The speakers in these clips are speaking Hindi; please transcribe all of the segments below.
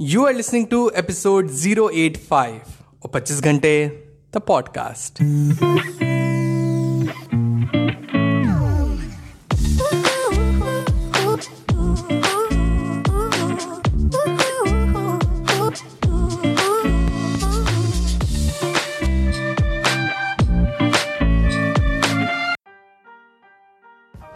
You are listening to episode 085 और 25 घंटे the podcast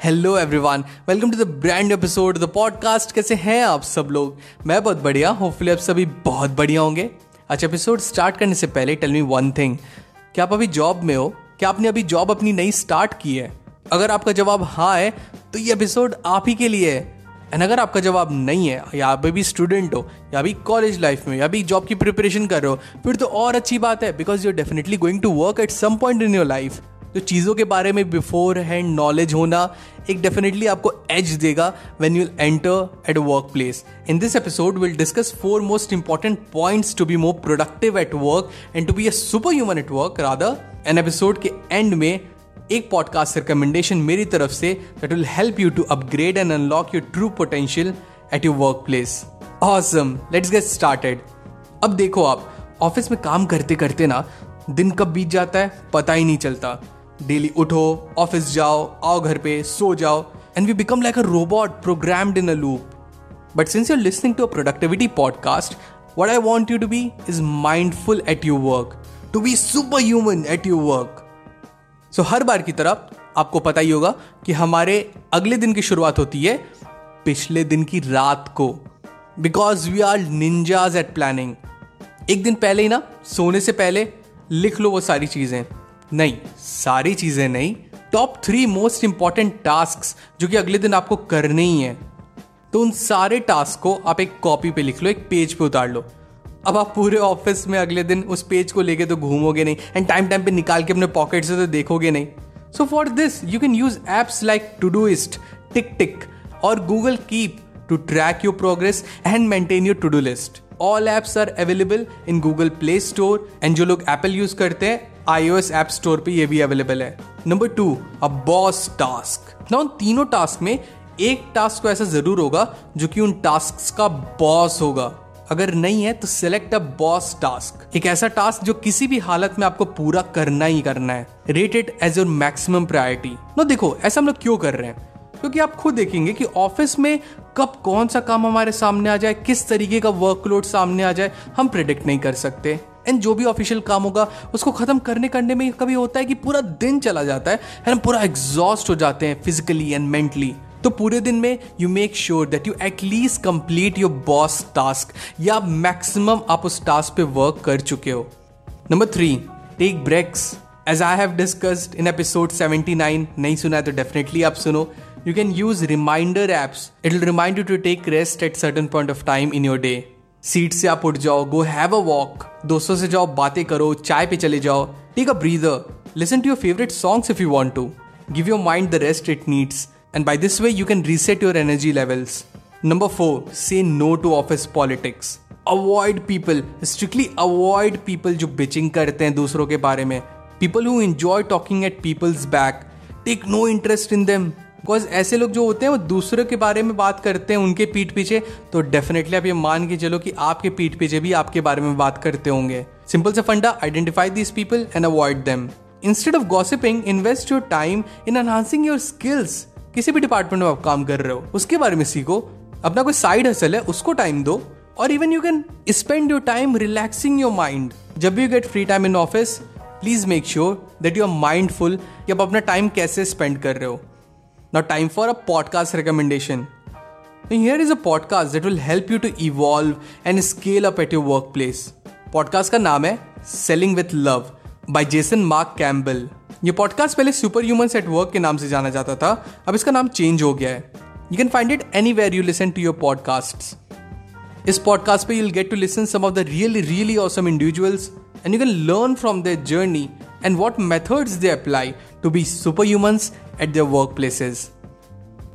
hello everyone welcome to the brand episode the podcast कैसे हैं आप सब लोग? मैं बहुत बढ़िया होपफुली आप सभी बहुत बढ़िया होंगे। अच्छा एपिसोड स्टार्ट करने से पहले टेल मी वन थिंग क्या आप अभी जॉब में हो? क्या आपने अभी जॉब अपनी नई स्टार्ट की है? अगर आपका जवाब हाँ है तो ये एपिसोड आप ही के लिए है। एंड अगर आपका जवाब नहीं है, या आप अभी स्टूडेंट हो, या अभी कॉलेज लाइफ में या अभी जॉब की प्रिपरेशन कर रहे हो, फिर तो और अच्छी बात है because you are definitely going to work at some point in your life तो चीज़ों के बारे में बिफोर हैंड नॉलेज होना एक डेफिनेटली आपको एज देगा when you'll enter at a work place in this episode will discuss four most important points to be more productive at work and to be a super human at work rather an episode के एंड में एक पॉडकास्ट रिकमेंडेशन मेरी तरफ़ से that will help you to upgrade and unlock your true potential at your work place awesome let's get started अब देखो आप ऑफ़िस में काम करते करते ना, दिन कब बीत जाता है? पता ही नहीं चलता। डेली उठो, ऑफ़िस जाओ, आओ घर पे, सो जाओ and we become like a robot programmed in a loop but since you listening to a productivity podcast what I want you to be is mindful at you work to be super human at you work so हर बार की तरफ़ आपको पता ही होगा कि हमारे अगले दिन की शुरुआत होती है पिछले दिन की रात को because we are ninjas at planning एक दिन पहले ही ना, सोने से पहले लिख लो वो सारी चीज़ें। नहीं, सारी चीज़ें नहीं top three most important task जो कि अगले दिन आपको करने ही है। तो उन सारे टास्क को आप एक कॉपी पे लिख लो, एक पेज पे उतार लो। अब आप पूरे ऑफ़िस में अगले दिन उस पेज को लेके तो घूमोगे नहीं एंड टाइम टाइम पे निकाल के अपने पॉकेट से तो देखोगे नहीं। So for this you can use apps like Todoist TickTick और Google Keep to track your progress and maintain your to do list all apps are available in Google Play Store and जो लोग एप्पल यूज़ करते हैं आईओएस ऐप स्टोर पे ये भी अवेलेबल है. Number two a boss task ना उन तीनों टास्क में एक टास्क तो ऐसा ज़रूर होगा जो कि उन टास्क का बॉस होगा. अगर नहीं है तो सिलेक्ट अ बॉस टास्क एक ऐसा टास्क जो किसी भी हालत में आपको पूरा करना ही करना है. Rated as your maximum priority no देखो, ऐसा हम लोग क्यों कर रहे हैं? क्योंकि आप खुद देखेंगे कि ऑफ़िस में कब कौन सा काम हमारे सामने आ जाए, किस तरीके का वर्कलोड सामने आ जाए, हम प्रिडिक्ट नहीं कर सकते. एंड जो भी ऑफिशियल काम होगा, उसको खत्म करने करने में कभी होता है कि पूरा दिन चला जाता है एंड हम पूरा एग्जॉस्ट हो जाते हैं फिजिकली एंड मेंटली तो पूरे दिन में you make sure that you at least complete your boss task या मैक्सिमम आप उस टास्क पे वर्क कर चुके हो. Number three take breaks as I have discussed in episode 79 नहीं सुना है तो डेफिनेटली आप सुनो. You can use reminder apps it will remind you to take rest at certain point of time in your day seat से आप उठ जाओ गो हैव अ वॉक दोस्तों से जाओ, बातें करो, चाय पे चले जाओ। Take a breather listen to your favourite songs if you want to give your mind the rest it needs and by this way you can reset your energy levels number four से no to office politics avoid people strictly avoid people जो बिचिंग करते हैं दूसरों के बारे में. People who enjoy talking at people's back take no interest in them because ऐसे लोग जो होते हैं, वो दूसरों के बारे में बात करते हैं, उनके पीठ पीछे। तो डेफिनेटली आप ये मान के चलो कि आपके पीठ पीछे भी आपके बारे में बात करते होंगे। सिंपल से फंडा identify this people and avoid them instead of gossiping invest your time in enhancing your skills किसी भी डिपार्टमेंट में आप काम कर रहे हो, उसके बारे में सीखो। अपना कोई साइड हसल है, उसको टाइम दो। और even you can spend your time relaxing your mind जब you get free time in office please make sure that you are mindful कि आप अपना टाइम कैसे स्पेंड कर रहे हो। Now, time for a podcast recommendation. Now, here is a podcast that will help you to evolve and scale up at your workplace. Podcast का नाम है selling with love by Jason Mark Campbell ये पॉडकास्ट पहले सुपर ह्यूमन एट वर्क के नाम से जाना जाता था अब इसका नाम चेंज हो गया है you can find it anywhere you listen to your podcast इस पॉडकास्ट पे you'll get to listen some of the really really awesome individuals and you can learn from their journey and what methods they apply to be super humans at their work places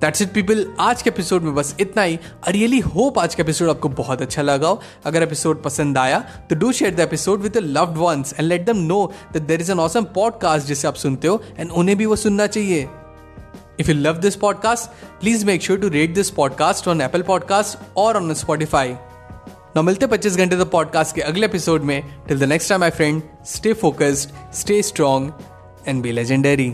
that's it people आज के एपिसोड में बस इतना ही। आई रियली होप आज का एपिसोड आपको बहुत अच्छा लगा हो। अगर एपिसोड पसंद आया तो do share the episode with loved ones and let them know that there is an awesome podcast जिसे आप सुनते हो एंड उन्हें भी वो सुनना चाहिए। If you love this podcast, please make sure to rate this podcast on Apple Podcasts or on Spotify. ना मिलते 25 घंटे द पॉडकास्ट के अगले एपिसोड में। Till the next time my friend stay focused stay strong and be legendary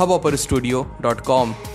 www.hubhopperstudio.com.